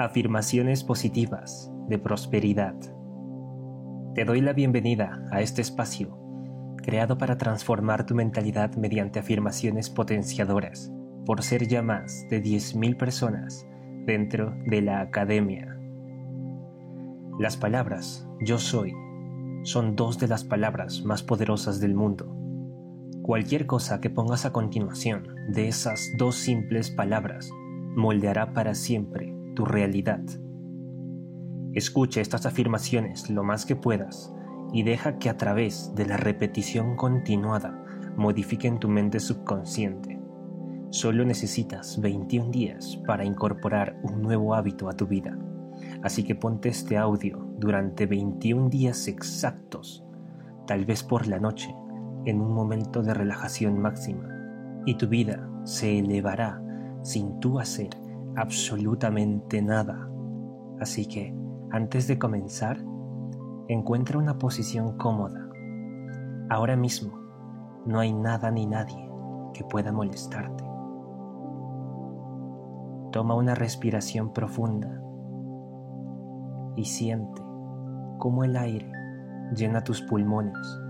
Afirmaciones positivas de prosperidad. Te doy la bienvenida a este espacio creado para transformar tu mentalidad mediante afirmaciones potenciadoras por ser ya más de 10.000 personas dentro de la academia. Las palabras yo soy son dos de las palabras más poderosas del mundo. Cualquier cosa que pongas a continuación de esas dos simples palabras moldeará para siempre tu realidad. Escucha estas afirmaciones lo más que puedas y deja que a través de la repetición continuada modifiquen tu mente subconsciente. Solo necesitas 21 días para incorporar un nuevo hábito a tu vida. Así que ponte este audio durante 21 días exactos, tal vez por la noche, en un momento de relajación máxima, y tu vida se elevará sin tú hacer absolutamente nada. Así que, antes de comenzar, encuentra una posición cómoda. Ahora mismo, no hay nada ni nadie que pueda molestarte. Toma una respiración profunda y siente cómo el aire llena tus pulmones.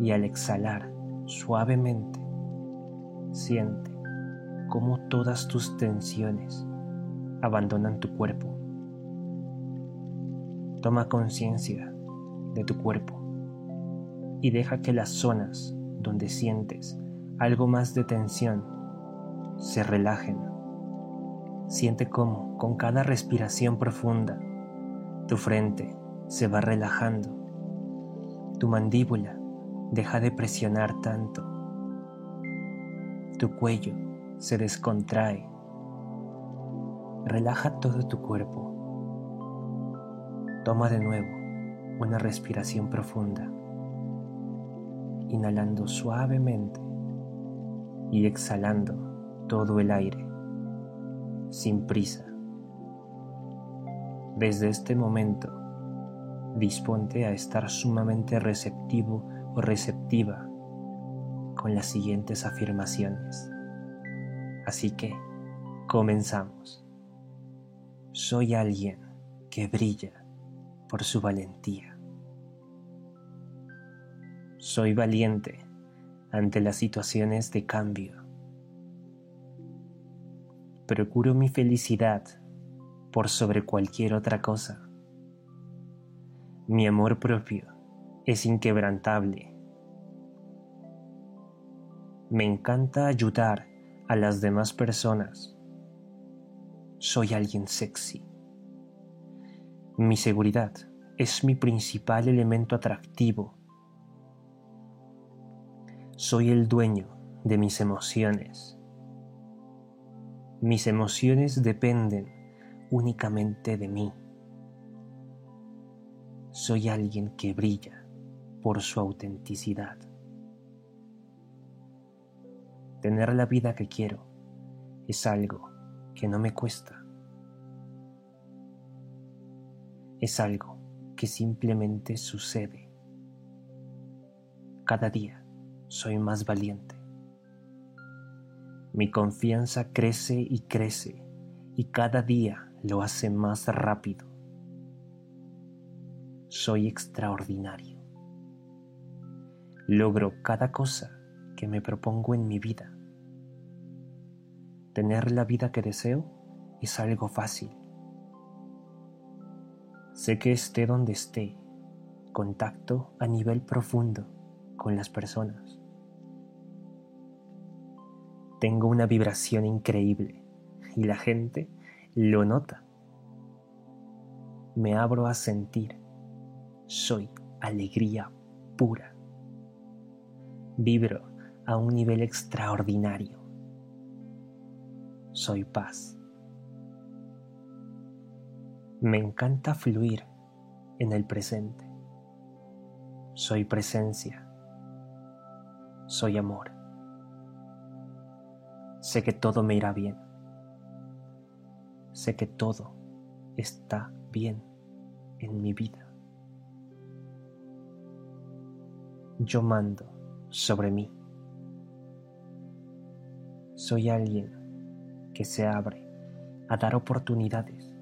Y al exhalar suavemente, siente cómo todas tus tensiones abandonan tu cuerpo. Toma conciencia de tu cuerpo y deja que las zonas donde sientes algo más de tensión se relajen. Siente cómo con cada respiración profunda tu frente se va relajando. Tu mandíbula deja de presionar tanto. Tu cuello se descontrae. Relaja todo tu cuerpo. Toma de nuevo una respiración profunda, inhalando suavemente y exhalando todo el aire, sin prisa. Desde este momento, disponte a estar sumamente receptivo o receptiva con las siguientes afirmaciones. Así que, comenzamos. Soy alguien que brilla por su valentía. Soy valiente ante las situaciones de cambio. Procuro mi felicidad por sobre cualquier otra cosa. Mi amor propio es inquebrantable. Me encanta ayudar a las demás personas. Soy alguien sexy. Mi seguridad es mi principal elemento atractivo. Soy el dueño de mis emociones. Mis emociones dependen únicamente de mí. Soy alguien que brilla por su autenticidad. Tener la vida que quiero es algo que no me cuesta. Es algo que simplemente sucede. Cada día soy más valiente. Mi confianza crece y crece y cada día lo hace más rápido. Soy extraordinario. Logro cada cosa que me propongo en mi vida. Tener la vida que deseo es algo fácil. Sé que esté donde esté, contacto a nivel profundo con las personas. Tengo una vibración increíble y la gente lo nota. Me abro a sentir. Soy alegría pura. Vibro a un nivel extraordinario. Soy paz. Me encanta fluir en el presente. Soy presencia. Soy amor. Sé que todo me irá bien. Sé que todo está bien en mi vida. Yo mando sobre mí soy alguien que se abre a dar oportunidades,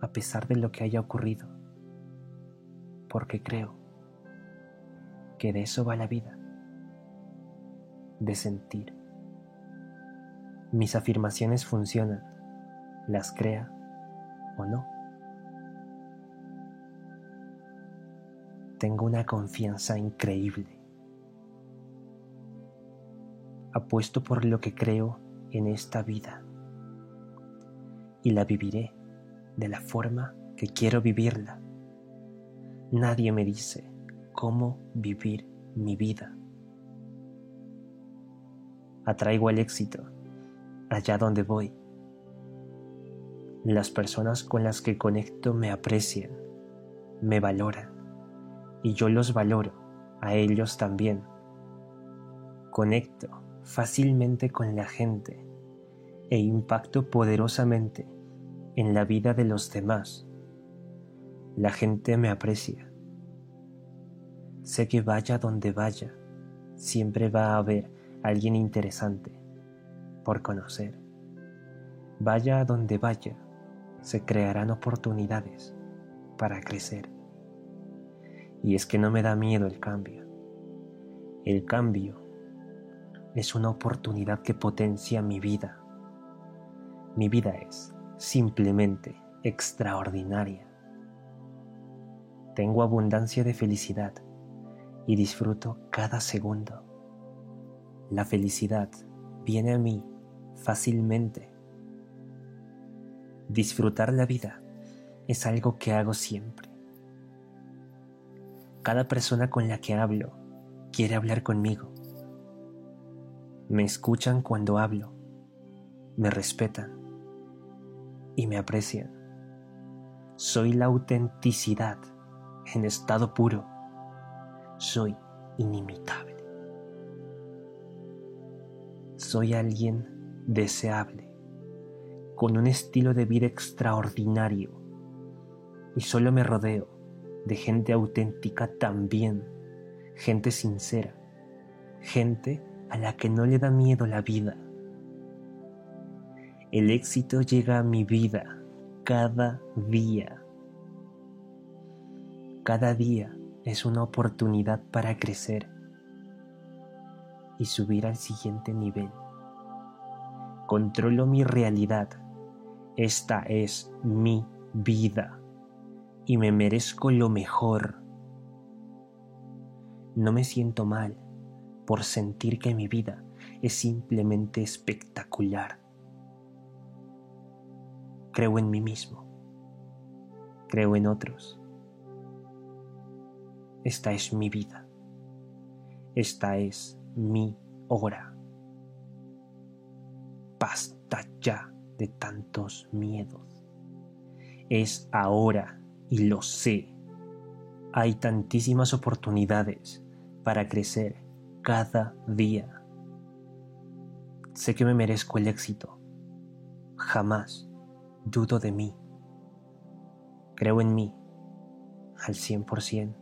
a pesar de lo que haya ocurrido, porque creo que de eso va la vida, de sentir. Mis afirmaciones funcionan, las crea o no. Tengo una confianza increíble. Apuesto por lo que creo en esta vida y la viviré de la forma que quiero vivirla. Nadie me dice cómo vivir mi vida. Atraigo el éxito allá donde voy. Las personas con las que conecto me aprecian, me valoran y yo los valoro a ellos también. Conecto fácilmente con la gente e impacto poderosamente en la vida de los demás. La gente me aprecia. Sé que vaya donde vaya, siempre va a haber alguien interesante por conocer. Vaya donde vaya, se crearán oportunidades para crecer. Y es que no me da miedo el cambio. El cambio es una oportunidad que potencia mi vida. Mi vida es simplemente extraordinaria. Tengo abundancia de felicidad y disfruto cada segundo. La felicidad viene a mí fácilmente. Disfrutar la vida es algo que hago siempre. Cada persona con la que hablo quiere hablar conmigo. Me escuchan cuando hablo, me respetan y me aprecian. Soy la autenticidad en estado puro. Soy inimitable soy alguien deseable, con un estilo de vida extraordinario, y solo me rodeo de gente auténtica también, gente sincera, gente a la que no le da miedo la vida. El éxito llega a mi vida cada día. Cada día es una oportunidad para crecer y subir al siguiente nivel. Controlo mi realidad. Esta es mi vida y me merezco lo mejor. No me siento mal por sentir que mi vida es simplemente espectacular. Creo en mí mismo. Creo en otros. Esta es mi vida. Esta es mi hora. Basta ya de tantos miedos. Es ahora y lo sé. Hay tantísimas oportunidades para crecer cada día. Sé que me merezco el éxito. Jamás dudo de mí. Creo en mí al 100%.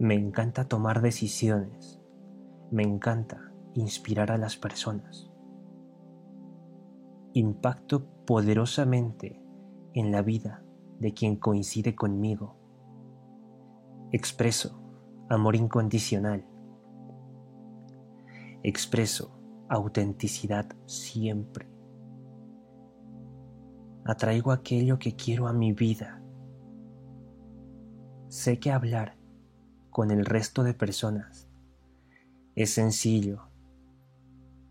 Me encanta tomar decisiones me encanta inspirar a las personas. Impacto poderosamente en la vida de quien coincide conmigo. Expreso amor incondicional. Expreso autenticidad siempre. Atraigo aquello que quiero a mi vida. Sé que hablar con el resto de personas es sencillo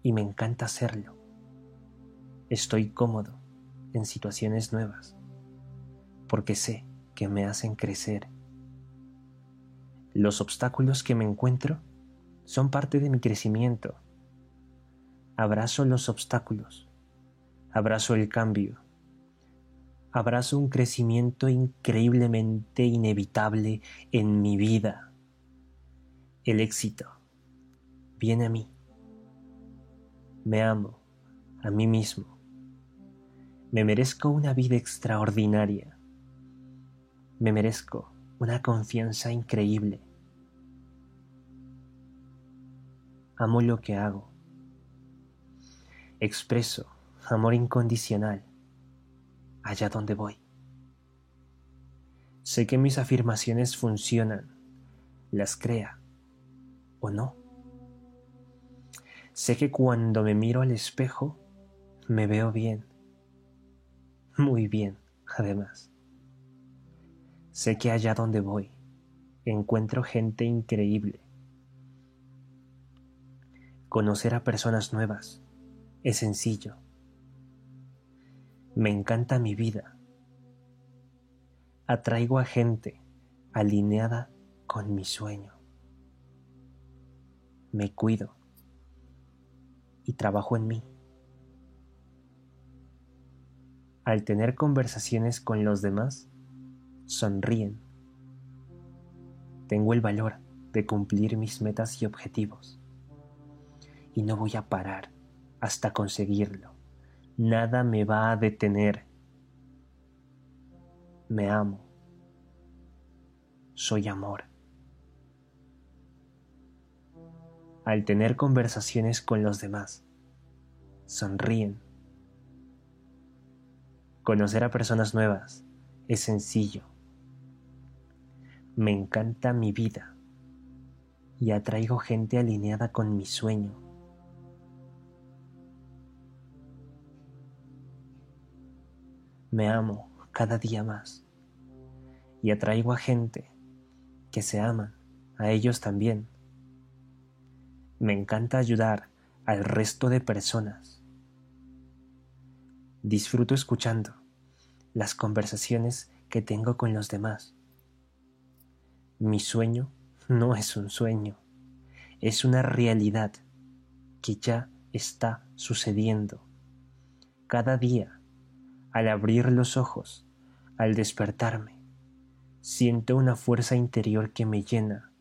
y me encanta hacerlo. Estoy cómodo en situaciones nuevas porque sé que me hacen crecer. Los obstáculos que me encuentro son parte de mi crecimiento. Abrazo los obstáculos, abrazo el cambio, abrazo un crecimiento increíblemente inevitable en mi vida. El éxito viene a mí. Me amo a mí mismo. Me merezco una vida extraordinaria. Me merezco una confianza increíble. Amo lo que hago. Expreso amor incondicional allá donde voy. Sé que mis afirmaciones funcionan, las crea o no. Sé que cuando me miro al espejo me veo bien, muy bien además. Sé que allá donde voy encuentro gente increíble. Conocer a personas nuevas es sencillo. Me encanta mi vida. Atraigo a gente alineada con mi sueño. Me cuido y trabajo en mí. Al tener conversaciones con los demás, sonríen. Tengo el valor de cumplir mis metas y objetivos. Y no voy a parar hasta conseguirlo. Nada me va a detener. Me amo. Soy amor. Al tener conversaciones con los demás, sonríen. Conocer a personas nuevas es sencillo. Me encanta mi vida y atraigo gente alineada con mi sueño. Me amo cada día más y atraigo a gente que se aman a ellos también. Me encanta ayudar al resto de personas. Disfruto escuchando las conversaciones que tengo con los demás. Mi sueño no es un sueño, es una realidad que ya está sucediendo. Cada día al abrir los ojos, al despertarme, siento una fuerza interior que me llena.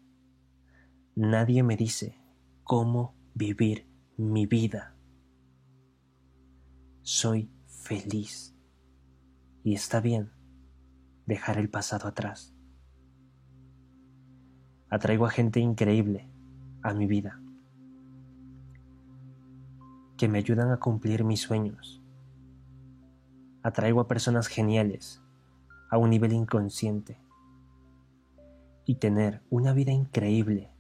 Nadie me dice cómo vivir mi vida. Soy feliz y está bien dejar el pasado atrás. Atraigo a gente increíble a mi vida que me ayudan a cumplir mis sueños atraigo a personas geniales a un nivel inconsciente. Y tener una vida increíble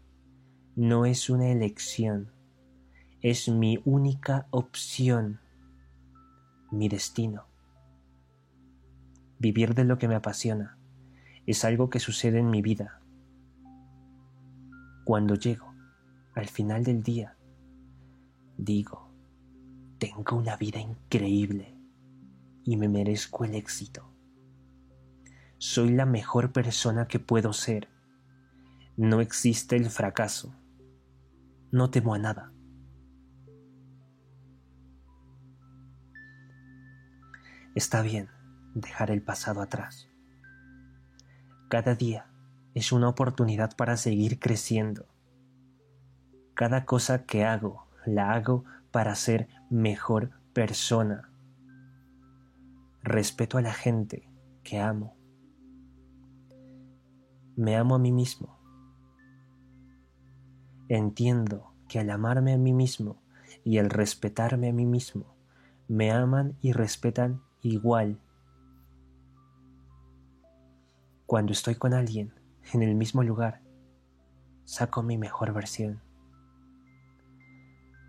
no es una elección, es mi única opción, mi destino. Vivir de lo que me apasiona es algo que sucede en mi vida. Cuando llego al final del día, digo, tengo una vida increíble y me merezco el éxito. Soy la mejor persona que puedo ser. No existe el fracaso. No temo a nada. Está bien dejar el pasado atrás. Cada día es una oportunidad para seguir creciendo. Cada cosa que hago la hago para ser mejor persona respeto a la gente que amo. Me amo a mí mismo. Entiendo que al amarme a mí mismo y al respetarme a mí mismo, me aman y respetan igual. Cuando estoy con alguien en el mismo lugar, saco mi mejor versión.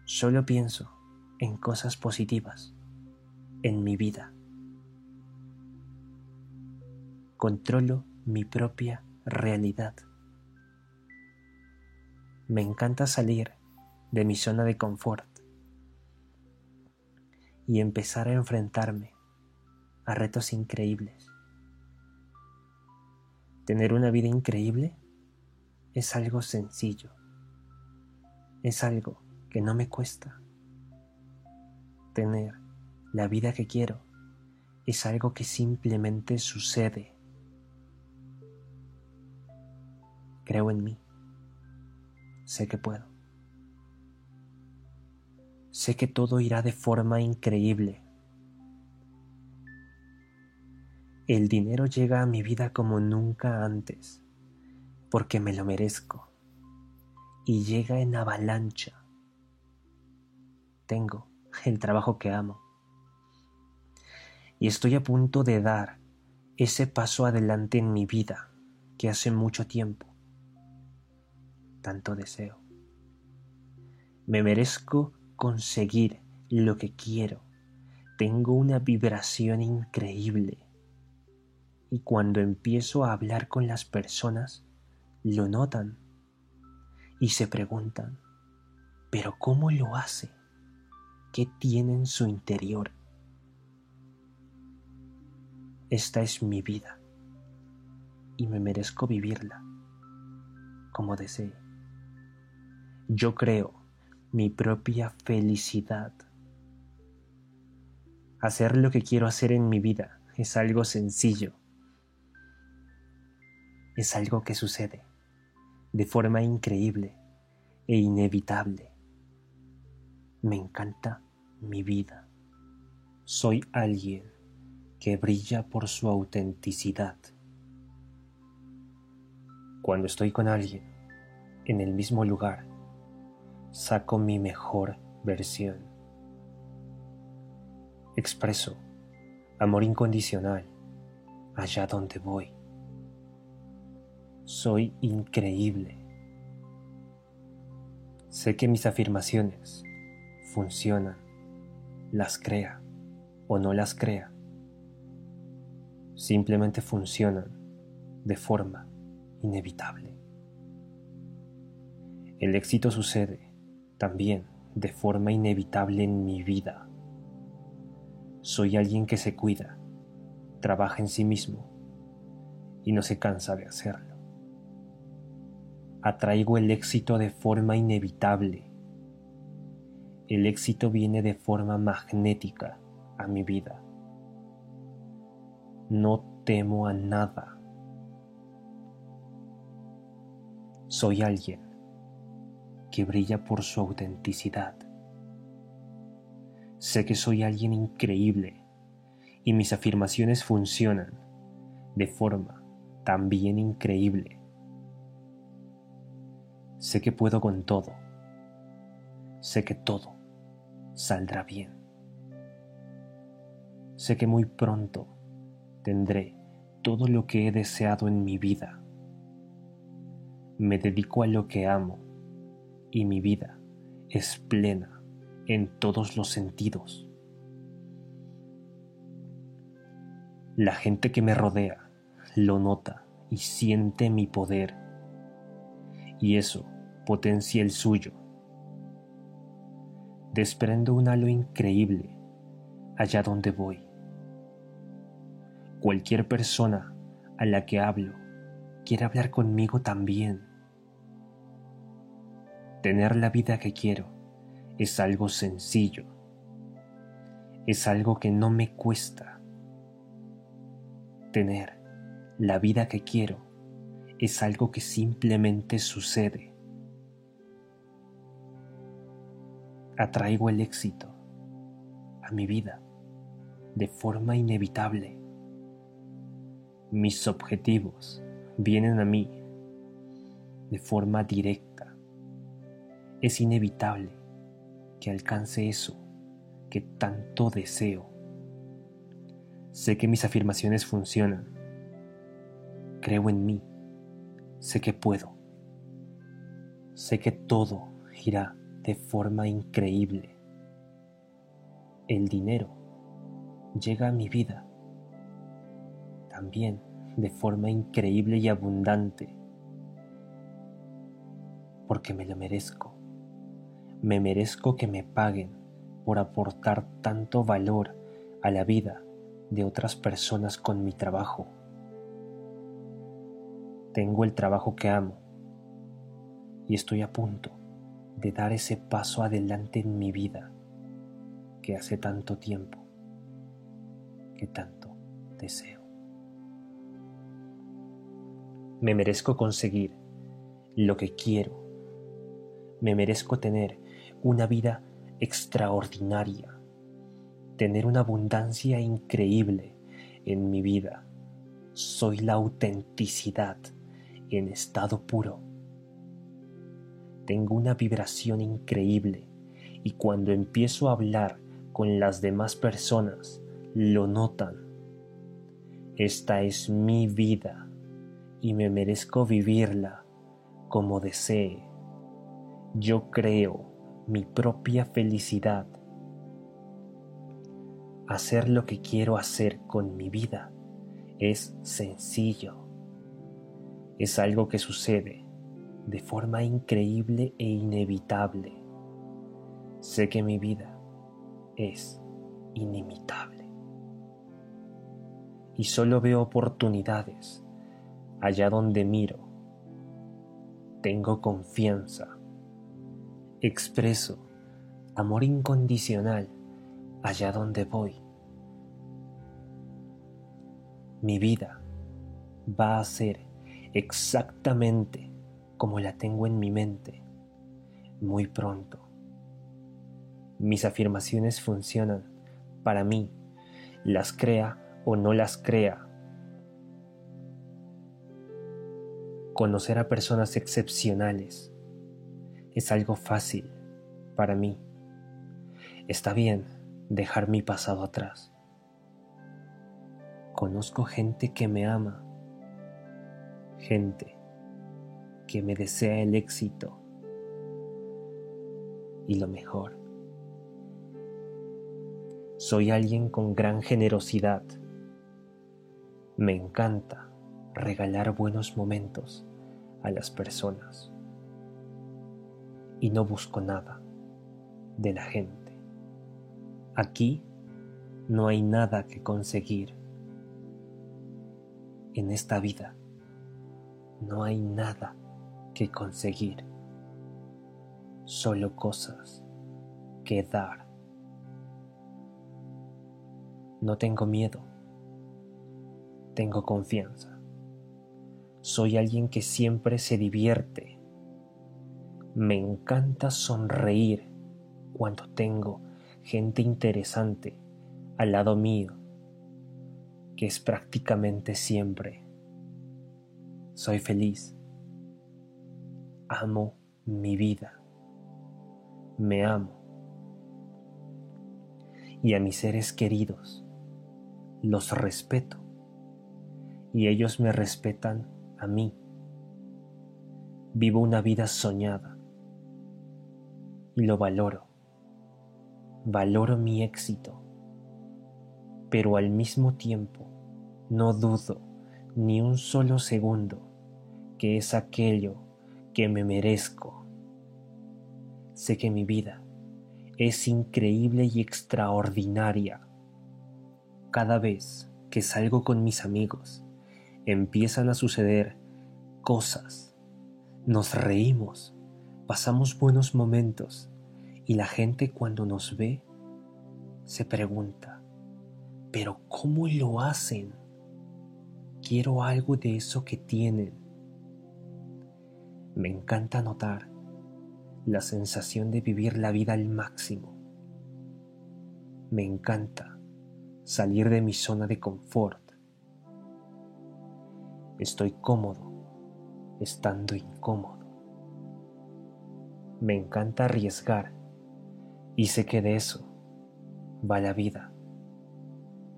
Solo pienso en cosas positivas en mi vida. Controlo mi propia realidad. Me encanta salir de mi zona de confort y empezar a enfrentarme a retos increíbles. Tener una vida increíble es algo sencillo, es algo que no me cuesta. Tener la vida que quiero es algo que simplemente sucede. Creo en mí. Sé que puedo. Sé que todo irá de forma increíble. El dinero llega a mi vida como nunca antes, porque me lo merezco, y llega en avalancha. Tengo el trabajo que amo, y estoy a punto de dar ese paso adelante en mi vida que hace mucho tiempo tanto deseo. Me merezco conseguir lo que quiero. Tengo una vibración increíble. Y cuando empiezo a hablar con las personas, lo notan y se preguntan, ¿pero cómo lo hace? ¿Qué tiene en su interior? Esta es mi vida y me merezco vivirla como desee. Yo creo mi propia felicidad. Hacer lo que quiero hacer en mi vida es algo sencillo. Es algo que sucede de forma increíble e inevitable. Me encanta mi vida. Soy alguien que brilla por su autenticidad. Cuando estoy con alguien en el mismo lugar, saco mi mejor versión. Expreso amor incondicional allá donde voy. Soy increíble. Sé que mis afirmaciones funcionan, las crea o no las crea. Simplemente funcionan de forma inevitable. El éxito sucede también de forma inevitable en mi vida. Soy alguien que se cuida, trabaja en sí mismo y no se cansa de hacerlo. Atraigo el éxito de forma inevitable. El éxito viene de forma magnética a mi vida. No temo a nada. Soy alguien que brilla por su autenticidad. Sé que soy alguien increíble y mis afirmaciones funcionan de forma también increíble. Sé que puedo con todo. Sé que todo saldrá bien. Sé que muy pronto tendré todo lo que he deseado en mi vida. Me dedico a lo que amo y mi vida es plena en todos los sentidos. La gente que me rodea lo nota y siente mi poder y eso potencia el suyo. Desprendo un halo increíble allá donde voy. Cualquier persona a la que hablo quiere hablar conmigo también Tener la vida que quiero es algo sencillo. Es algo que no me cuesta. Tener la vida que quiero es algo que simplemente sucede. Atraigo el éxito a mi vida de forma inevitable. Mis objetivos vienen a mí de forma directa es inevitable que alcance eso que tanto deseo. Sé que mis afirmaciones funcionan. Creo en mí. Sé que puedo. Sé que todo irá de forma increíble. El dinero llega a mi vida también de forma increíble y abundante porque me lo merezco me merezco que me paguen por aportar tanto valor a la vida de otras personas con mi trabajo. Tengo el trabajo que amo y estoy a punto de dar ese paso adelante en mi vida que hace tanto tiempo, que tanto deseo. Me merezco conseguir lo que quiero. Me merezco tener una vida extraordinaria, tener una abundancia increíble en mi vida. Soy la autenticidad en estado puro. Tengo una vibración increíble y cuando empiezo a hablar con las demás personas, lo notan. Esta es mi vida y me merezco vivirla como desee. Yo creo mi propia felicidad. Hacer lo que quiero hacer con mi vida es sencillo. Es algo que sucede de forma increíble e inevitable. Sé que mi vida es inimitable. Y solo veo oportunidades allá donde miro. Tengo confianza. Expreso amor incondicional allá donde voy. Mi vida va a ser exactamente como la tengo en mi mente muy pronto. Mis afirmaciones funcionan para mí, las crea o no las crea. Conocer a personas excepcionales es algo fácil para mí. Está bien dejar mi pasado atrás. Conozco gente que me ama, gente que me desea el éxito y lo mejor. Soy alguien con gran generosidad. Me encanta regalar buenos momentos a las personas. Y no busco nada de la gente. Aquí no hay nada que conseguir. En esta vida no hay nada que conseguir. Solo cosas que dar. No tengo miedo. Tengo confianza. Soy alguien que siempre se divierte. Me encanta sonreír cuando tengo gente interesante al lado mío, que es prácticamente siempre. Soy feliz. Amo mi vida. Me amo. Y a mis seres queridos los respeto y ellos me respetan a mí. Vivo una vida soñada y lo valoro. Valoro mi éxito, pero al mismo tiempo no dudo ni un solo segundo que es aquello que me merezco. Sé que mi vida es increíble y extraordinaria cada vez que salgo con mis amigos, empiezan a suceder cosas. Nos reímos, pasamos buenos momentos y la gente cuando nos ve se pregunta, pero ¿cómo lo hacen? Quiero algo de eso que tienen. Me encanta notar la sensación de vivir la vida al máximo. Me encanta salir de mi zona de confort. Estoy cómodo estando incómodo. Me encanta arriesgar y sé que de eso va la vida,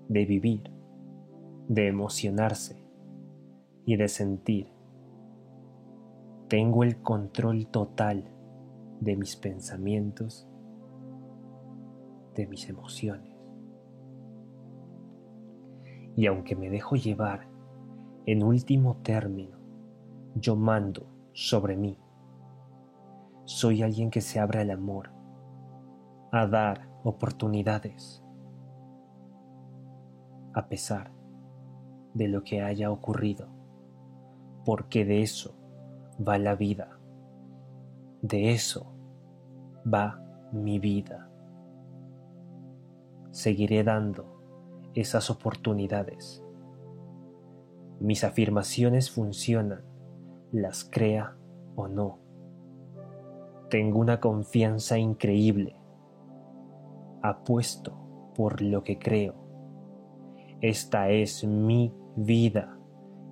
de vivir, de emocionarse y de sentir. Tengo el control total de mis pensamientos, de mis emociones y aunque me dejo llevar, en último término, yo mando sobre mí. Soy alguien que se abre al amor, a dar oportunidades, a pesar de lo que haya ocurrido, porque de eso va la vida, de eso va mi vida. Seguiré dando esas oportunidades. Mis afirmaciones funcionan, las crea o no. Tengo una confianza increíble. Apuesto por lo que creo. Esta es mi vida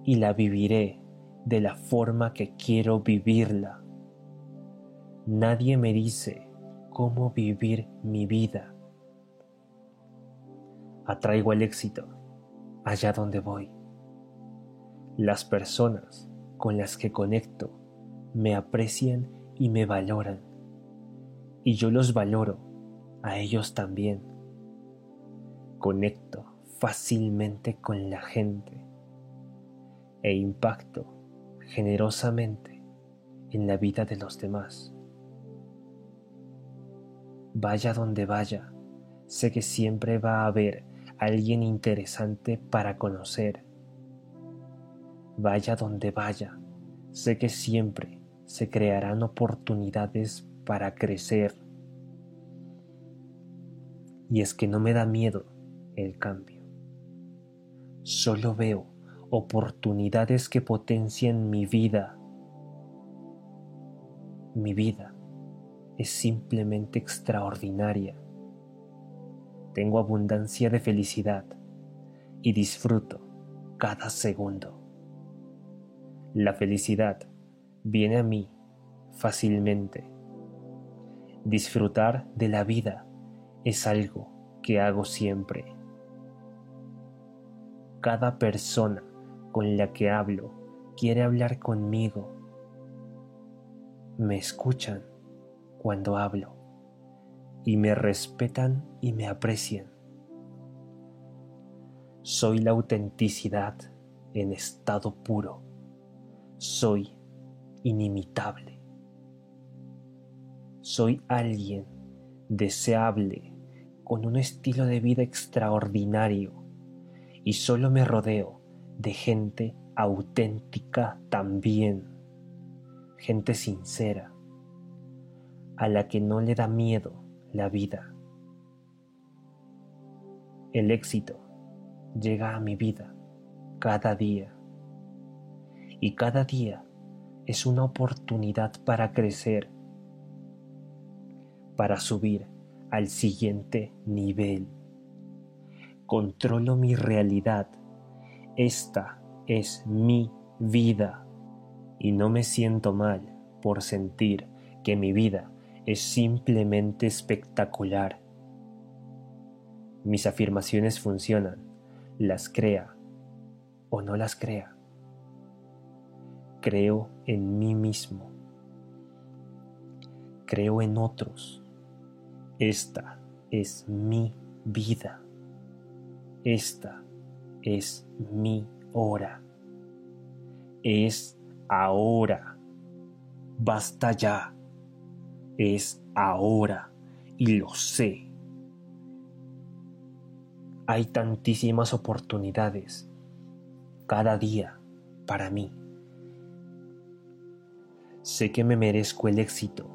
y la viviré de la forma que quiero vivirla. Nadie me dice cómo vivir mi vida Atraigo el éxito allá donde voy. Las personas con las que conecto me aprecian y me valoran. Y yo los valoro a ellos también. Conecto fácilmente con la gente e impacto generosamente en la vida de los demás. Vaya donde vaya, sé que siempre va a haber alguien interesante para conocer. Vaya donde vaya, sé que siempre se crearán oportunidades para crecer. Y es que no me da miedo el cambio. Solo veo oportunidades que potencian mi vida. Mi vida es simplemente extraordinaria tengo abundancia de felicidad y disfruto cada segundo. La felicidad viene a mí fácilmente. Disfrutar de la vida es algo que hago siempre. Cada persona con la que hablo quiere hablar conmigo. Me escuchan cuando hablo y me respetan y me aprecian. Soy la autenticidad en estado puro. Soy inimitable. Soy alguien deseable con un estilo de vida extraordinario y solo me rodeo de gente auténtica también, gente sincera, a la que no le da miedo la vida. El éxito llega a mi vida cada día y cada día es una oportunidad para crecer, para subir al siguiente nivel. Controlo mi realidad. Esta es mi vida y no me siento mal por sentir que mi vida es simplemente espectacular. Mis afirmaciones funcionan, las crea o no las crea. Creo en mí mismo. Creo en otros. Esta es mi vida. Esta es mi hora. Es ahora. Basta ya es ahora y lo sé. Hay tantísimas oportunidades cada día para mí. Sé que me merezco el éxito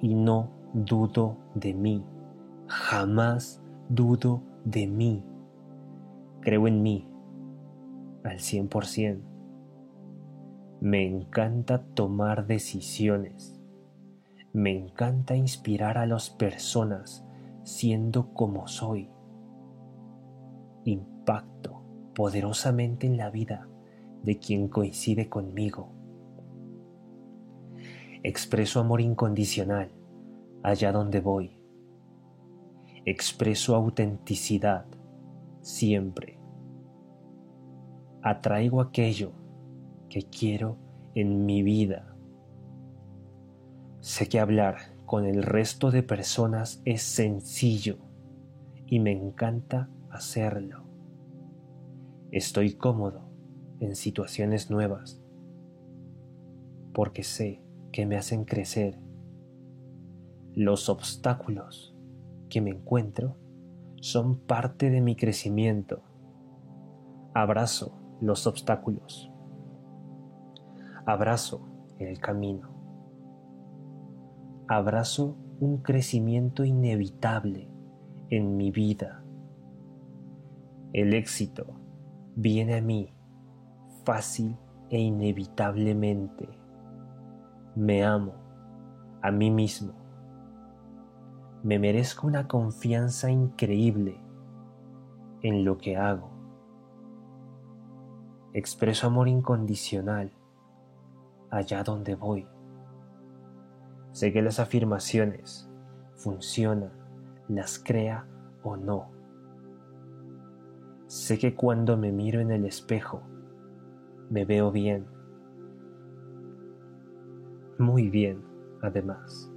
y no dudo de mí. Jamás dudo de mí. Creo en mí al 100%. Me encanta tomar decisiones me encanta inspirar a las personas siendo como soy. Impacto poderosamente en la vida de quien coincide conmigo. Expreso amor incondicional allá donde voy. Expreso autenticidad siempre. Atraigo aquello que quiero en mi vida Sé que hablar con el resto de personas es sencillo y me encanta hacerlo. Estoy cómodo en situaciones nuevas porque sé que me hacen crecer. Los obstáculos que me encuentro son parte de mi crecimiento. Abrazo los obstáculos. Abrazo el camino abrazo un crecimiento inevitable en mi vida. El éxito viene a mí fácil e inevitablemente. Me amo a mí mismo. Me merezco una confianza increíble en lo que hago. Expreso amor incondicional allá donde voy. Sé que las afirmaciones funcionan, las crea o no. Sé que cuando me miro en el espejo, me veo bien. Muy bien, además.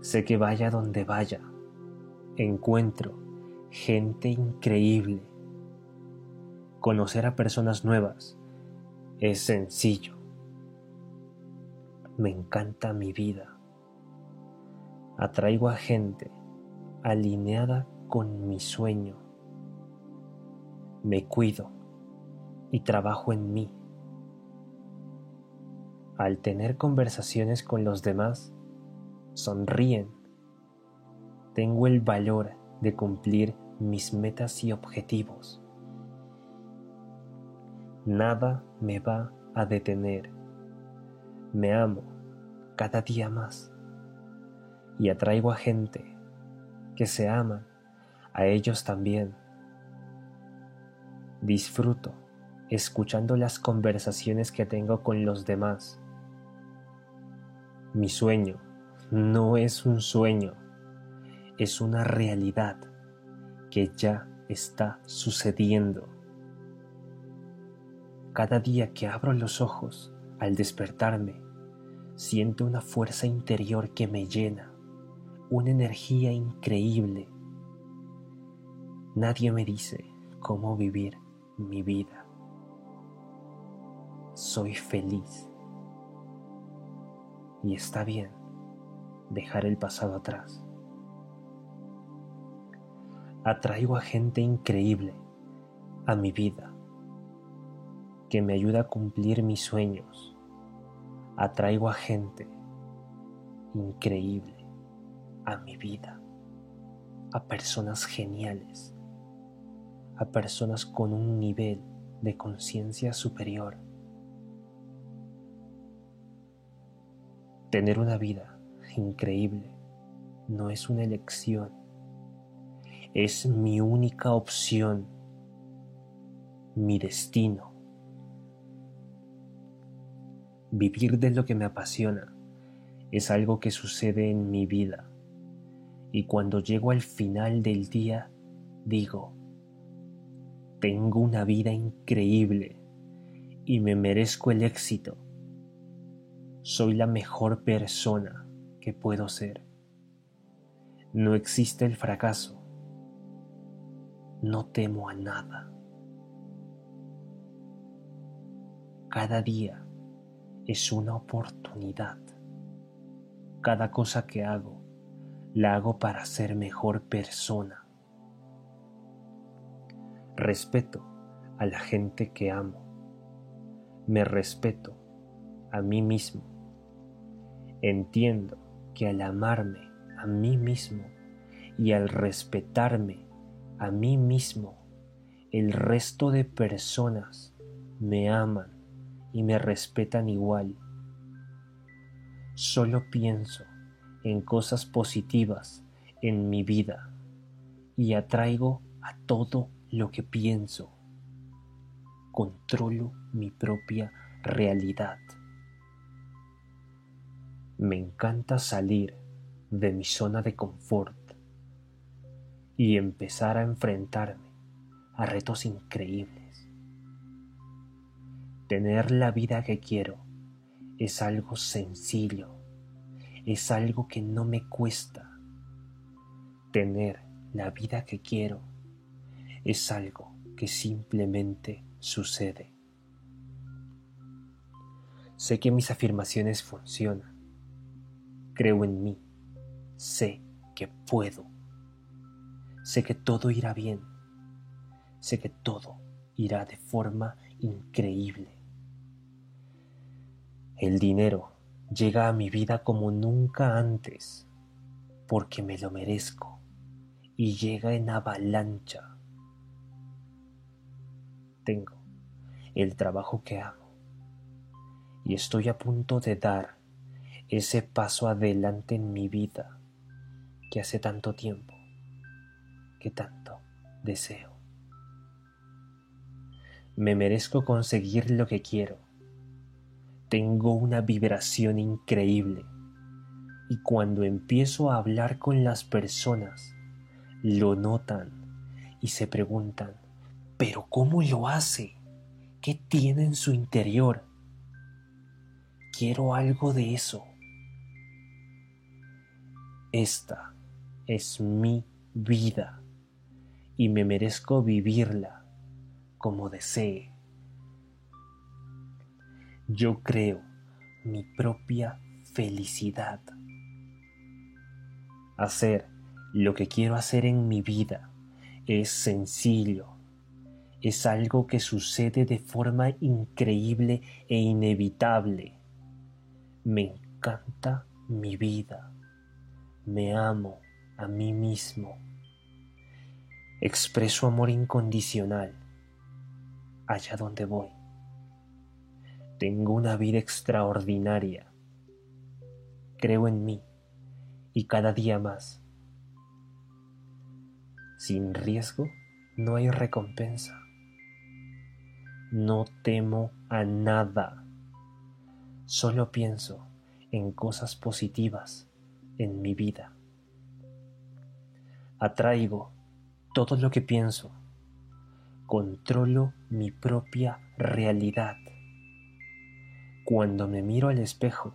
Sé que vaya donde vaya, encuentro gente increíble. Conocer a personas nuevas es sencillo. Me encanta mi vida. Atraigo a gente alineada con mi sueño. Me cuido y trabajo en mí. Al tener conversaciones con los demás, sonríen. Tengo el valor de cumplir mis metas y objetivos. Nada me va a detener. Me amo cada día más y atraigo a gente que se aman a ellos también. Disfruto escuchando las conversaciones que tengo con los demás. Mi sueño no es un sueño, es una realidad que ya está sucediendo. Cada día que abro los ojos, al despertarme, siento una fuerza interior que me llena, una energía increíble. Nadie me dice cómo vivir mi vida. Soy feliz. Y está bien dejar el pasado atrás atraigo a gente increíble a mi vida, que me ayuda a cumplir mis sueños. Atraigo a gente increíble a mi vida, a personas geniales, a personas con un nivel de conciencia superior. Tener una vida increíble no es una elección es mi única opción, mi destino. Vivir de lo que me apasiona es algo que sucede en mi vida y cuando llego al final del día digo, tengo una vida increíble y me merezco el éxito. Soy la mejor persona que puedo ser. No existe el fracaso no temo a nada. Cada día es una oportunidad. Cada cosa que hago, la hago para ser mejor persona. Respeto a la gente que amo. Me respeto a mí mismo. Entiendo que al amarme a mí mismo y al respetarme a mí mismo, el resto de personas me aman y me respetan igual. Solo pienso en cosas positivas en mi vida y atraigo a todo lo que pienso. Controlo mi propia realidad. Me encanta salir de mi zona de confort y empezar a enfrentarme a retos increíbles. Tener la vida que quiero es algo sencillo, es algo que no me cuesta. Tener la vida que quiero es algo que simplemente sucede. Sé que mis afirmaciones funcionan. Creo en mí. Sé que puedo. Sé que todo irá bien. Sé que todo irá de forma increíble. El dinero llega a mi vida como nunca antes, porque me lo merezco, y llega en avalancha. Tengo el trabajo que hago, y estoy a punto de dar ese paso adelante en mi vida que hace tanto tiempo que tanto deseo. Me merezco conseguir lo que quiero. Tengo una vibración increíble y cuando empiezo a hablar con las personas, lo notan y se preguntan, ¿pero cómo lo hace? ¿Qué tiene en su interior? Quiero algo de eso. Esta es mi vida y me merezco vivirla como desee. Yo creo mi propia felicidad. Hacer lo que quiero hacer en mi vida es sencillo. Es algo que sucede de forma increíble e inevitable. Me encanta mi vida. Me amo a mí mismo. Expreso amor incondicional allá donde voy. Tengo una vida extraordinaria. Creo en mí y cada día más. Sin riesgo no hay recompensa. No temo a nada. Solo pienso en cosas positivas en mi vida. Atraigo todo lo que pienso. Controlo mi propia realidad. Cuando me miro al espejo,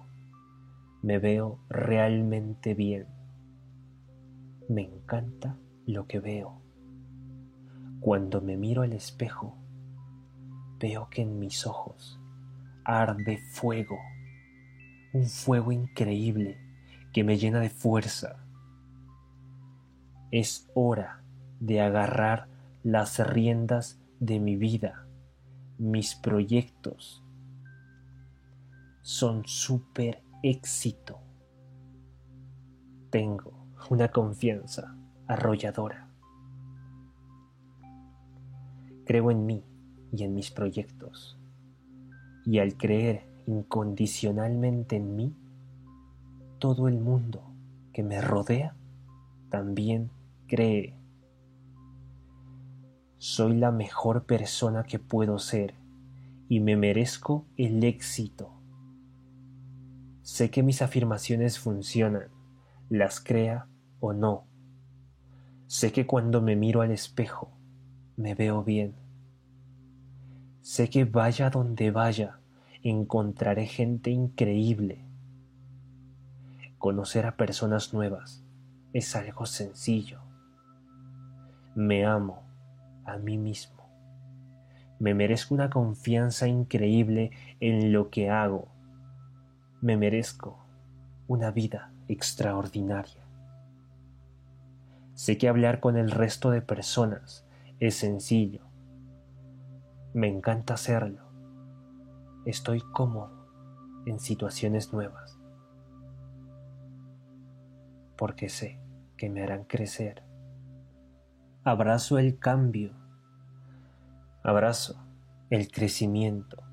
me veo realmente bien. Me encanta lo que veo. Cuando me miro al espejo, veo que en mis ojos arde fuego, un fuego increíble que me llena de fuerza. Es hora de agarrar las riendas de mi vida, mis proyectos, son súper éxito. Tengo una confianza arrolladora. Creo en mí y en mis proyectos. Y al creer incondicionalmente en mí, todo el mundo que me rodea también cree. Soy la mejor persona que puedo ser y me merezco el éxito Sé que mis afirmaciones funcionan, las crea o no. Sé que cuando me miro al espejo, me veo bien. Sé que vaya donde vaya, encontraré gente increíble. Conocer a personas nuevas es algo sencillo. Me amo a mí mismo. Me merezco una confianza increíble en lo que hago me merezco una vida extraordinaria. Sé que hablar con el resto de personas es sencillo. Me encanta hacerlo. Estoy cómodo en situaciones nuevas. Porque sé que me harán crecer. Abrazo el cambio. Abrazo el crecimiento.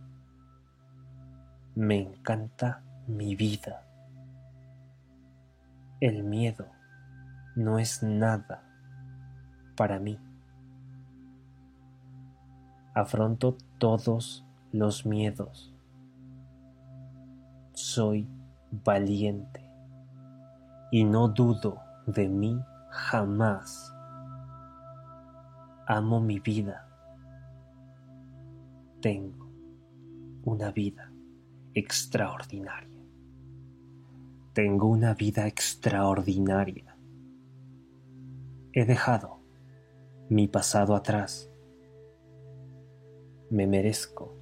Me encanta mi vida. El miedo no es nada para mí. Afronto todos los miedos. Soy valiente y no dudo de mí jamás. Amo mi vida. Tengo una vida extraordinaria. Tengo una vida extraordinaria. He dejado mi pasado atrás. Me merezco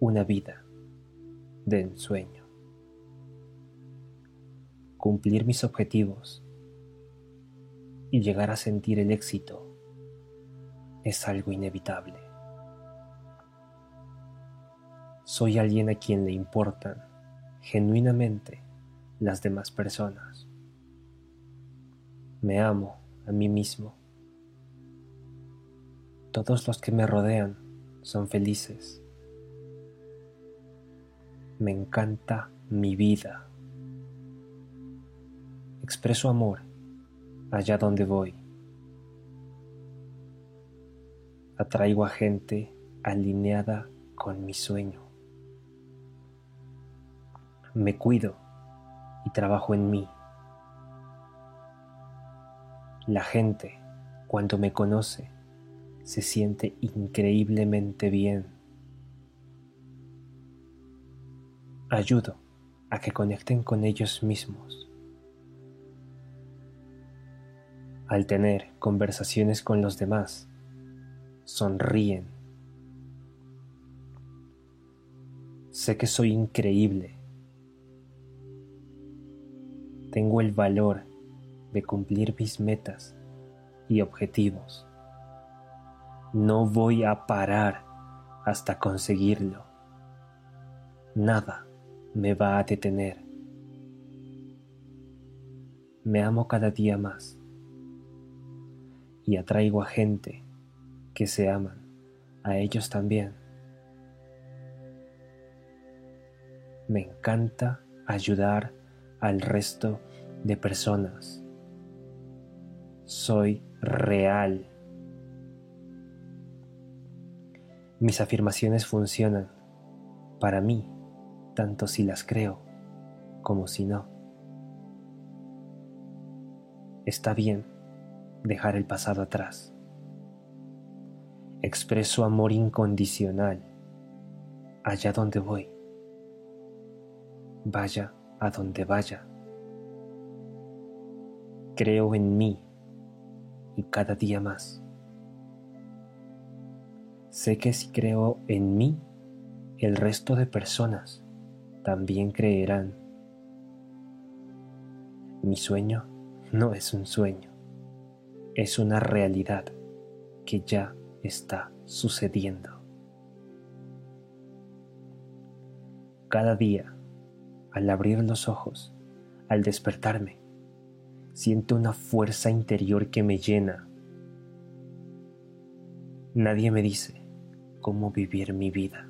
una vida de ensueño. Cumplir mis objetivos y llegar a sentir el éxito es algo inevitable. Soy alguien a quien le importan genuinamente las demás personas. Me amo a mí mismo. Todos los que me rodean son felices. Me encanta mi vida. Expreso amor allá donde voy. Atraigo a gente alineada con mi sueño. Me cuido y trabajo en mí. La gente Cuando me conoce, se siente increíblemente bien. Ayudo a que conecten con ellos mismos. Al tener conversaciones con los demás, sonríen. Sé que soy increíble. Tengo el valor de cumplir mis metas y objetivos. No voy a parar hasta conseguirlo. Nada me va a detener. Me amo cada día más y atraigo a gente que se aman, a ellos también. Me encanta ayudar al resto de personas. Soy real. Mis afirmaciones funcionan para mí, tanto si las creo como si no. Está bien dejar el pasado atrás expreso amor incondicional allá donde voy, vaya a donde vaya. Creo en mí y cada día más. Sé que si creo en mí, el resto de personas también creerán. Mi sueño no es un sueño, es una realidad que ya está sucediendo. Cada día, al abrir los ojos, al despertarme, siento una fuerza interior que me llena. Nadie me dice cómo vivir mi vida.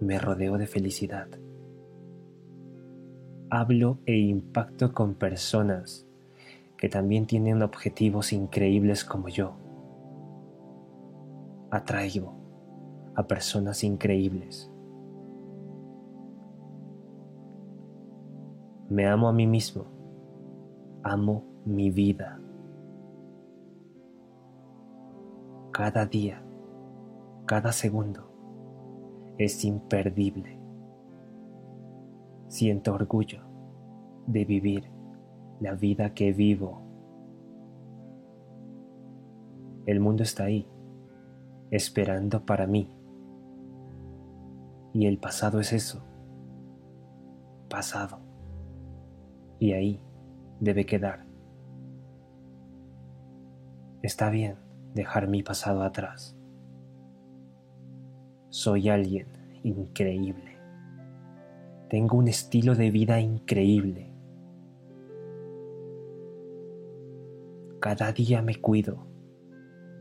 Me rodeo de felicidad. Hablo e impacto con personas que también tienen objetivos increíbles como yo atraigo a personas increíbles. Me amo a mí mismo, amo mi vida. Cada día, cada segundo es imperdible. Siento orgullo de vivir la vida que vivo. El mundo está ahí esperando para mí. Y el pasado es eso, pasado. Y ahí debe quedar. Está bien dejar mi pasado atrás. Soy alguien increíble. Tengo un estilo de vida increíble. Cada día me cuido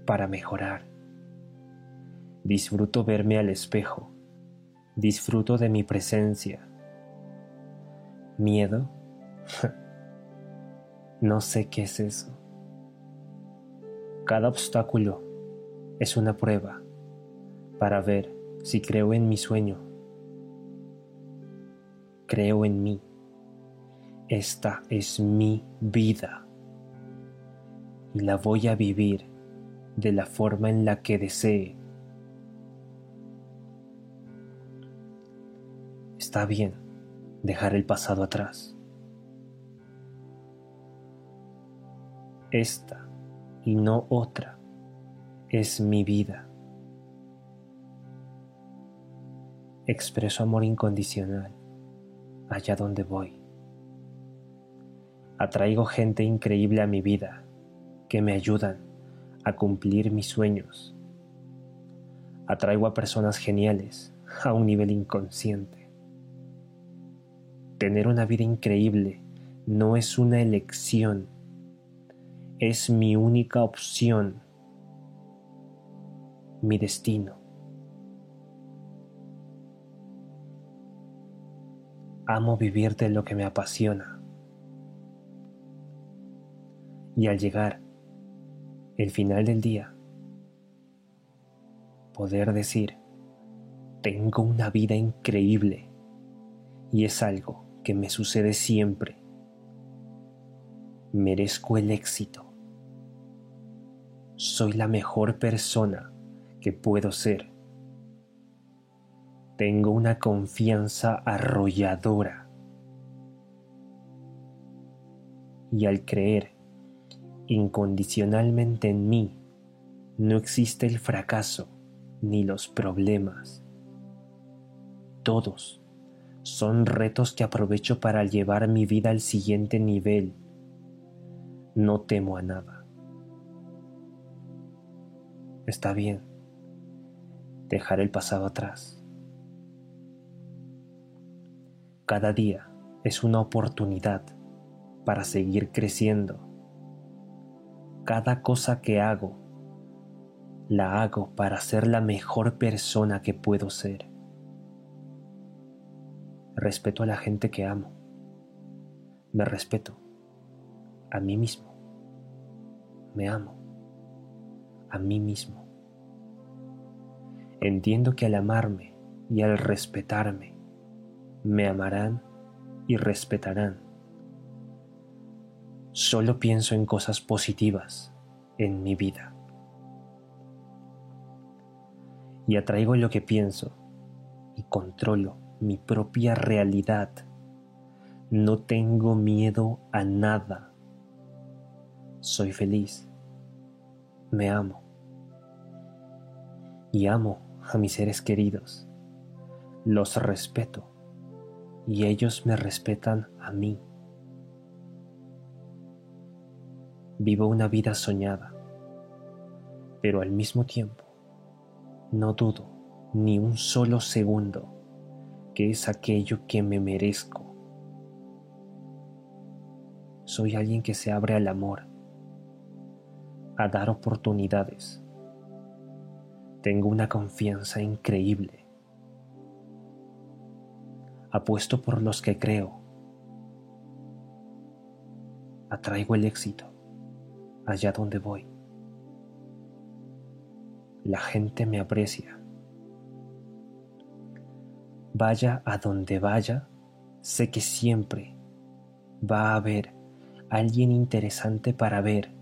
para mejorar Disfruto verme al espejo. Disfruto de mi presencia. ¿Miedo? no sé qué es eso. Cada obstáculo es una prueba para ver si creo en mi sueño. Creo en mí. Esta es mi vida y la voy a vivir de la forma en la que desee. Está bien dejar el pasado atrás. Esta y no otra es mi vida. Expreso amor incondicional allá donde voy. Atraigo gente increíble a mi vida que me ayudan a cumplir mis sueños. Atraigo a personas geniales a un nivel inconsciente. Tener una vida increíble no es una elección, es mi única opción, mi destino. Amo vivir de lo que me apasiona. Y al llegar el final del día, poder decir, tengo una vida increíble y es algo que me sucede siempre. Merezco el éxito. soy la mejor persona que puedo ser. Tengo una confianza arrolladora. Y al creer incondicionalmente en mí, no existe el fracaso ni los problemas. Todos son retos que aprovecho para llevar mi vida al siguiente nivel. No temo a nada. Está bien dejar el pasado atrás. Cada día es una oportunidad para seguir creciendo. Cada cosa que hago, la hago para ser la mejor persona que puedo ser. Respeto a la gente que amo. Me respeto a mí mismo. Me amo a mí mismo. Entiendo que al amarme y al respetarme, me amarán y respetarán. Solo pienso en cosas positivas en mi vida. Y atraigo lo que pienso y controlo mi propia realidad. No tengo miedo a nada. Soy feliz. Me amo. Y amo a mis seres queridos. Los respeto y ellos me respetan a mí. Vivo una vida soñada, pero al mismo tiempo no dudo ni un solo segundo que es aquello que me merezco. Soy alguien que se abre al amor, a dar oportunidades. Tengo una confianza increíble apuesto por los que creo. Atraigo el éxito allá donde voy. La gente me aprecia. Vaya a donde vaya, sé que siempre va a haber alguien interesante para ver.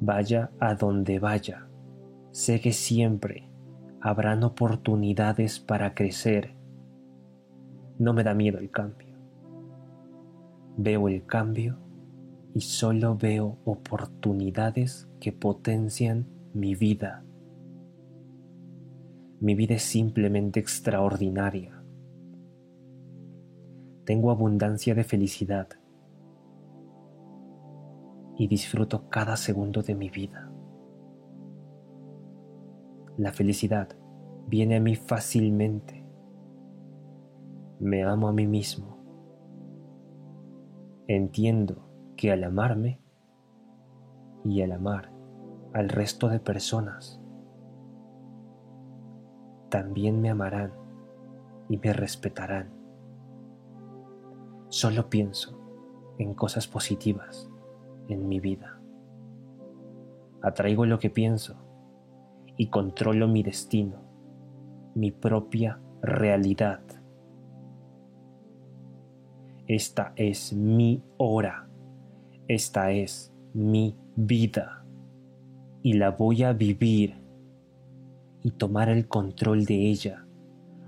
Vaya a donde vaya, sé que siempre habrán oportunidades para crecer no me da miedo el cambio. Veo el cambio y solo veo oportunidades que potencian mi vida. Mi vida es simplemente extraordinaria. Tengo abundancia de felicidad y disfruto cada segundo de mi vida. La felicidad viene a mí fácilmente me amo a mí mismo. Entiendo que al amarme y al amar al resto de personas, también me amarán y me respetarán. Solo pienso en cosas positivas en mi vida. Atraigo lo que pienso y controlo mi destino, mi propia realidad. Esta es mi hora. Esta es mi vida. Y la voy a vivir y tomar el control de ella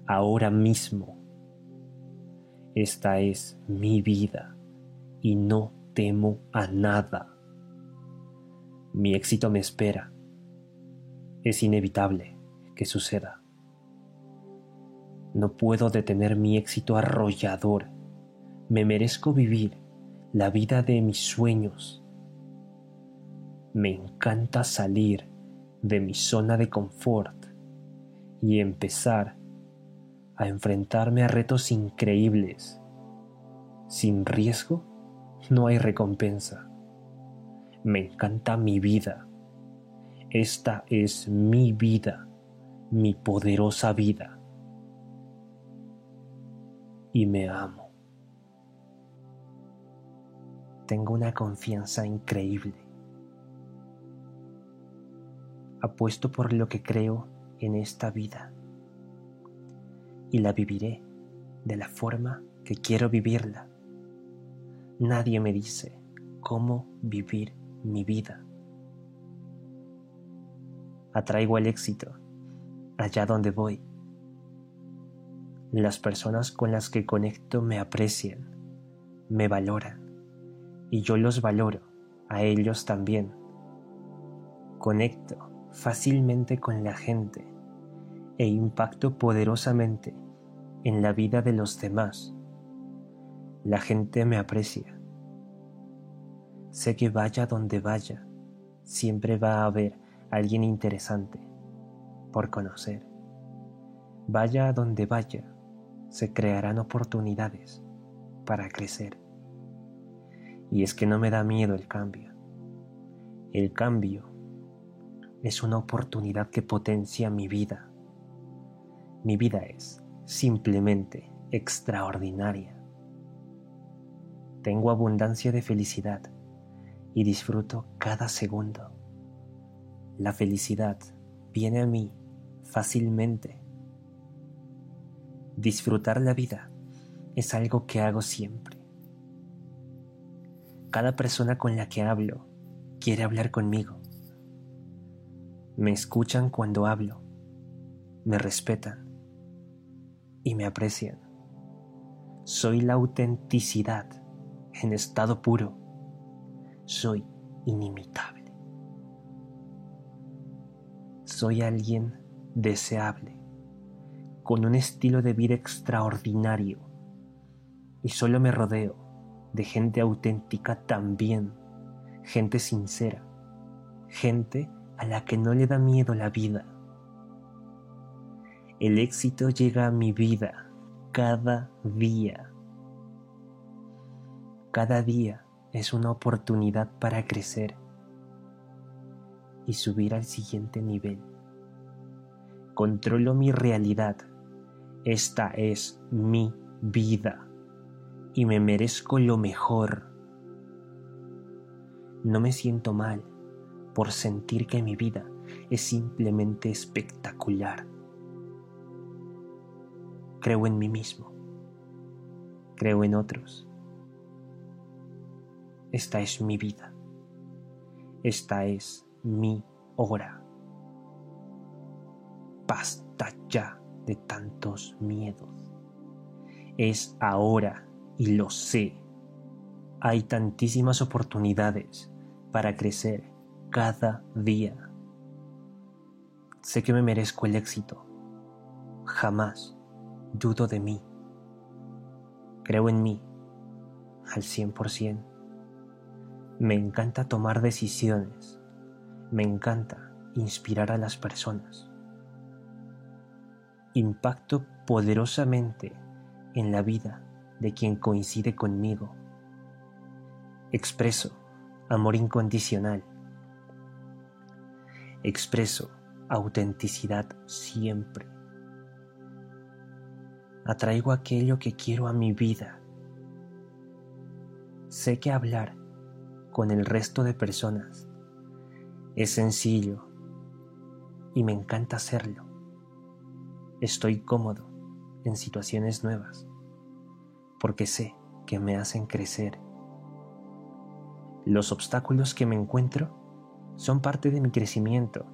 ahora mismo. Esta es mi vida y no temo a nada. Mi éxito me espera. Es inevitable que suceda. No puedo detener mi éxito arrollador me merezco vivir la vida de mis sueños. Me encanta salir de mi zona de confort y empezar a enfrentarme a retos increíbles. Sin riesgo no hay recompensa. Me encanta mi vida. Esta es mi vida, mi poderosa vida. Y me amo tengo una confianza increíble. Apuesto por lo que creo en esta vida y la viviré de la forma que quiero vivirla. Nadie me dice cómo vivir mi vida. Atraigo el éxito allá donde voy. Las personas con las que conecto me aprecian, me valoran y yo los valoro a ellos también. Conecto fácilmente con la gente e impacto poderosamente en la vida de los demás. La gente me aprecia. Sé que vaya donde vaya, siempre va a haber alguien interesante por conocer. Vaya donde vaya, se crearán oportunidades para crecer. Y es que no me da miedo el cambio. El cambio es una oportunidad que potencia mi vida. Mi vida es simplemente extraordinaria. Tengo abundancia de felicidad y disfruto cada segundo. La felicidad viene a mí fácilmente. Disfrutar la vida es algo que hago siempre. Cada persona con la que hablo quiere hablar conmigo. Me escuchan cuando hablo, me respetan y me aprecian. Soy la autenticidad en estado puro. Soy inimitable. Soy alguien deseable, con un estilo de vida extraordinario, y solo me rodeo de gente auténtica también, gente sincera, gente a la que no le da miedo la vida. El éxito llega a mi vida cada día. Cada día es una oportunidad para crecer y subir al siguiente nivel. Controlo mi realidad. Esta es mi vida y me merezco lo mejor. No me siento mal por sentir que mi vida es simplemente espectacular. Creo en mí mismo. Creo en otros. Esta es mi vida. Esta es mi hora. Basta ya de tantos miedos. Es ahora y lo sé. Hay tantísimas oportunidades para crecer cada día. Sé que me merezco el éxito. Jamás dudo de mí. Creo en mí al 100%. Me encanta tomar decisiones. Me encanta inspirar a las personas impacto poderosamente en la vida de quien coincide conmigo. Expreso amor incondicional. Expreso autenticidad siempre. Atraigo aquello que quiero a mi vida. Sé que hablar con el resto de personas es sencillo y me encanta hacerlo. Estoy cómodo en situaciones nuevas porque sé que me hacen crecer. Los obstáculos que me encuentro son parte de mi crecimiento.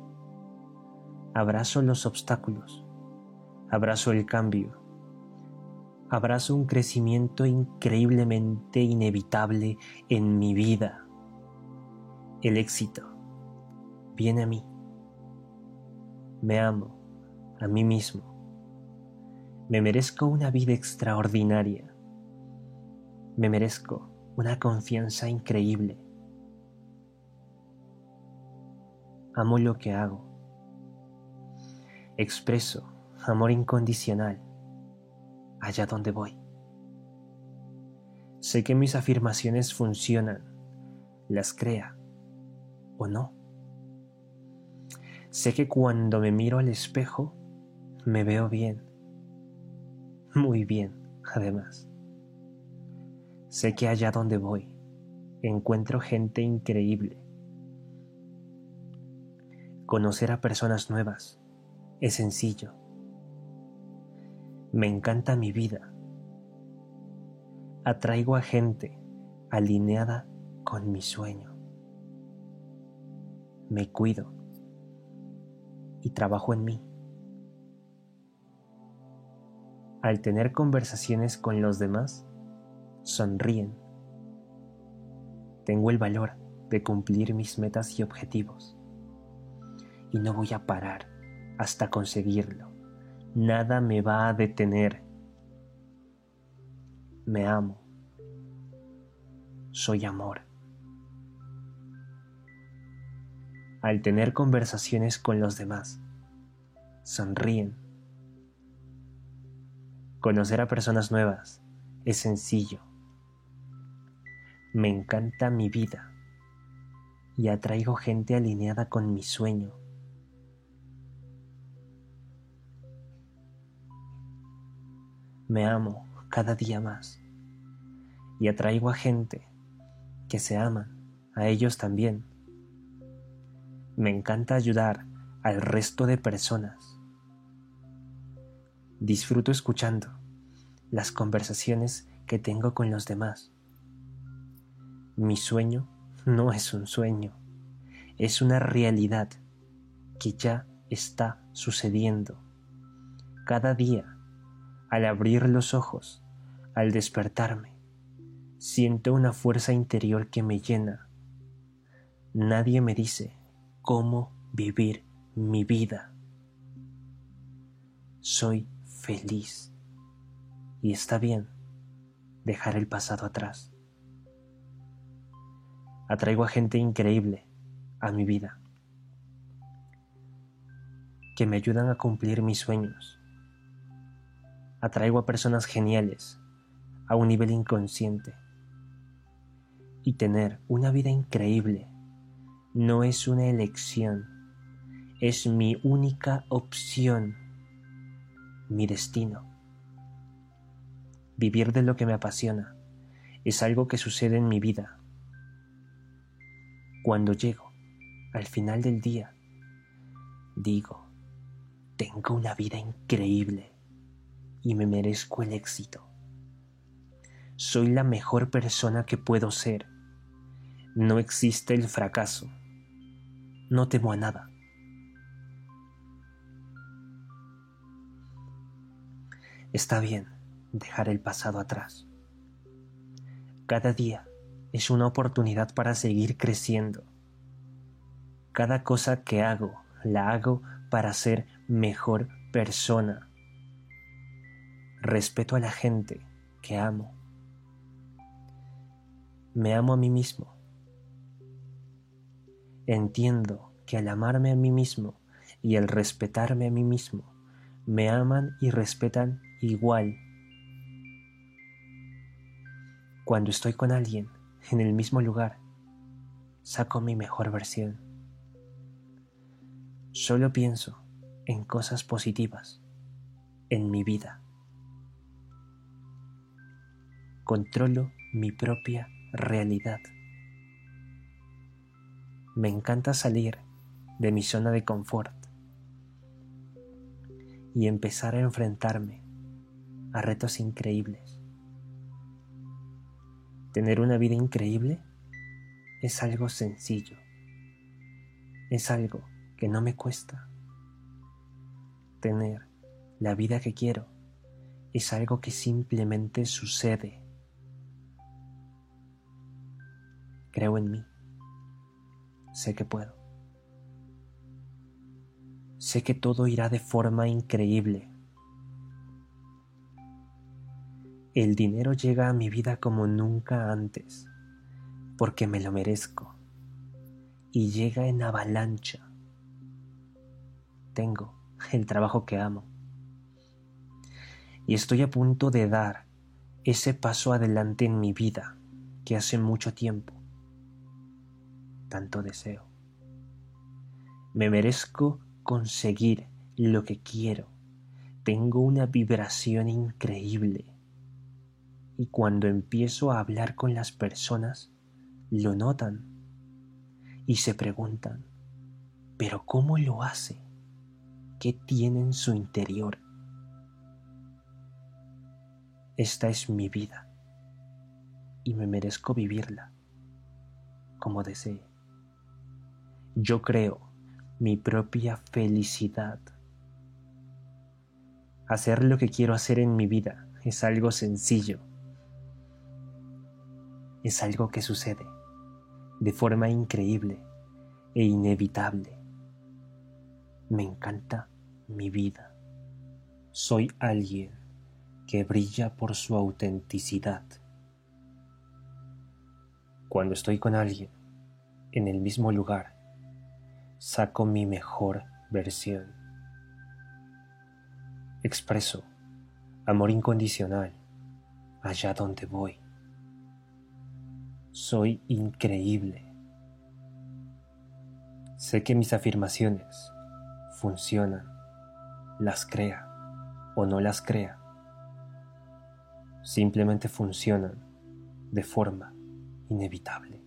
Abrazo los obstáculos, abrazo el cambio, abrazo un crecimiento increíblemente inevitable en mi vida. El éxito viene a mí. Me amo a mí mismo. Me merezco una vida extraordinaria. Me merezco una confianza increíble. Amo lo que hago. Expreso amor incondicional allá donde voy. Sé que mis afirmaciones funcionan, las crea o no. Sé que cuando me miro al espejo, me veo bien. Muy bien, además. Sé que allá donde voy, encuentro gente increíble. Conocer a personas nuevas es sencillo. Me encanta mi vida. Atraigo a gente alineada con mi sueño. Me cuido. y trabajo en mí. Al tener conversaciones con los demás, sonríen. Tengo el valor de cumplir mis metas y objetivos. Y no voy a parar hasta conseguirlo. Nada me va a detener. Me amo. Soy amor. Al tener conversaciones con los demás, sonríen. Conocer a personas nuevas es sencillo. Me encanta mi vida y atraigo gente alineada con mi sueño. Me amo cada día más y atraigo a gente que se aman a ellos también. Me encanta ayudar al resto de personas. Disfruto escuchando las conversaciones que tengo con los demás. Mi sueño no es un sueño, es una realidad que ya está sucediendo. Cada día, al abrir los ojos, al despertarme, siento una fuerza interior que me llena. Nadie me dice cómo vivir mi vida. Soy feliz y está bien dejar el pasado atrás atraigo a gente increíble a mi vida, que me ayudan a cumplir mis sueños. Atraigo a personas geniales a un nivel inconsciente. Y tener una vida increíble no es una elección, es mi única opción, mi destino. Vivir de lo que me apasiona es algo que sucede en mi vida cuando llego al final del día, digo, tengo una vida increíble y me merezco el éxito. Soy la mejor persona que puedo ser. No existe el fracaso. No temo a nada. Está bien dejar el pasado atrás. Cada día es una oportunidad para seguir creciendo. Cada cosa que hago, la hago para ser mejor persona. Respeto a la gente que amo. Me amo a mí mismo. Entiendo que al amarme a mí mismo y al respetarme a mí mismo, me aman y respetan igual. Cuando estoy con alguien, en el mismo lugar, saco mi mejor versión. Solo pienso en cosas positivas en mi vida. Controlo mi propia realidad. Me encanta salir de mi zona de confort y empezar a enfrentarme a retos increíbles. Tener una vida increíble es algo sencillo. Es algo que no me cuesta. Tener la vida que quiero es algo que simplemente sucede. Creo en mí. Sé que puedo. Sé que todo irá de forma increíble. El dinero llega a mi vida como nunca antes, porque me lo merezco, y llega en avalancha. Tengo el trabajo que amo, y estoy a punto de dar ese paso adelante en mi vida que hace mucho tiempo tanto deseo. Me merezco conseguir lo que quiero. Tengo una vibración increíble y cuando empiezo a hablar con las personas, lo notan y se preguntan, ¿pero cómo lo hace? ¿Qué tiene en su interior? Esta es mi vida y me merezco vivirla como desee. Yo creo mi propia felicidad. Hacer lo que quiero hacer en mi vida es algo sencillo. Es algo que sucede de forma increíble e inevitable. Me encanta mi vida. Soy alguien que brilla por su autenticidad. Cuando estoy con alguien en el mismo lugar, saco mi mejor versión. Expreso amor incondicional allá donde voy. Soy increíble. Sé que mis afirmaciones funcionan, las crea o no las crea. Simplemente funcionan de forma inevitable.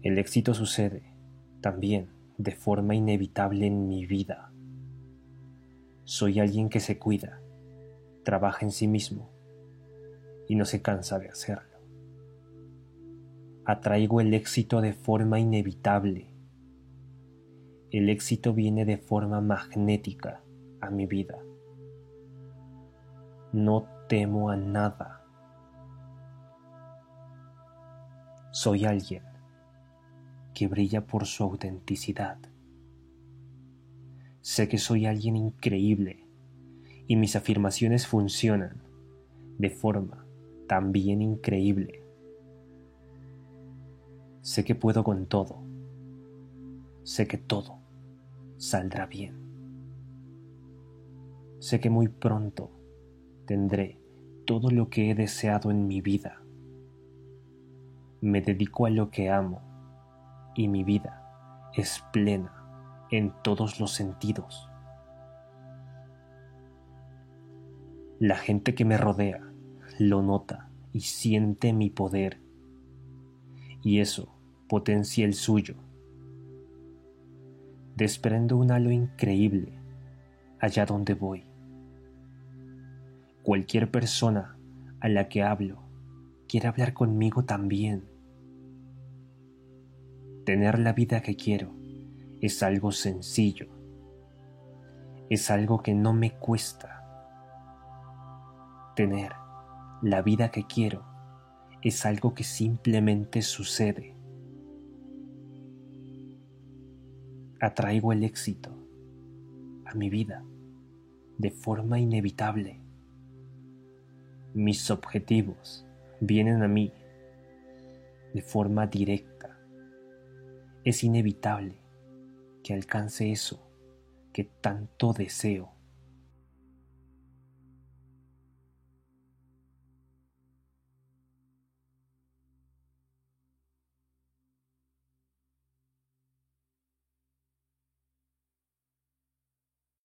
El éxito sucede también de forma inevitable en mi vida. Soy alguien que se cuida, trabaja en sí mismo y no se cansa de hacerlo. Atraigo el éxito de forma inevitable. El éxito viene de forma magnética a mi vida. No temo a nada. Soy alguien que brilla por su autenticidad. Sé que soy alguien increíble y mis afirmaciones funcionan de forma también increíble. Sé que puedo con todo. Sé que todo saldrá bien. Sé que muy pronto tendré todo lo que he deseado en mi vida. Me dedico a lo que amo y mi vida es plena en todos los sentidos. La gente que me rodea lo nota y siente mi poder y eso potencia el suyo. Desprendo un halo increíble allá donde voy. Cualquier persona a la que hablo quiere hablar conmigo también Tener la vida que quiero es algo sencillo. Es algo que no me cuesta. Tener la vida que quiero es algo que simplemente sucede. Atraigo el éxito a mi vida de forma inevitable. Mis objetivos vienen a mí de forma directa es inevitable que alcance eso que tanto deseo.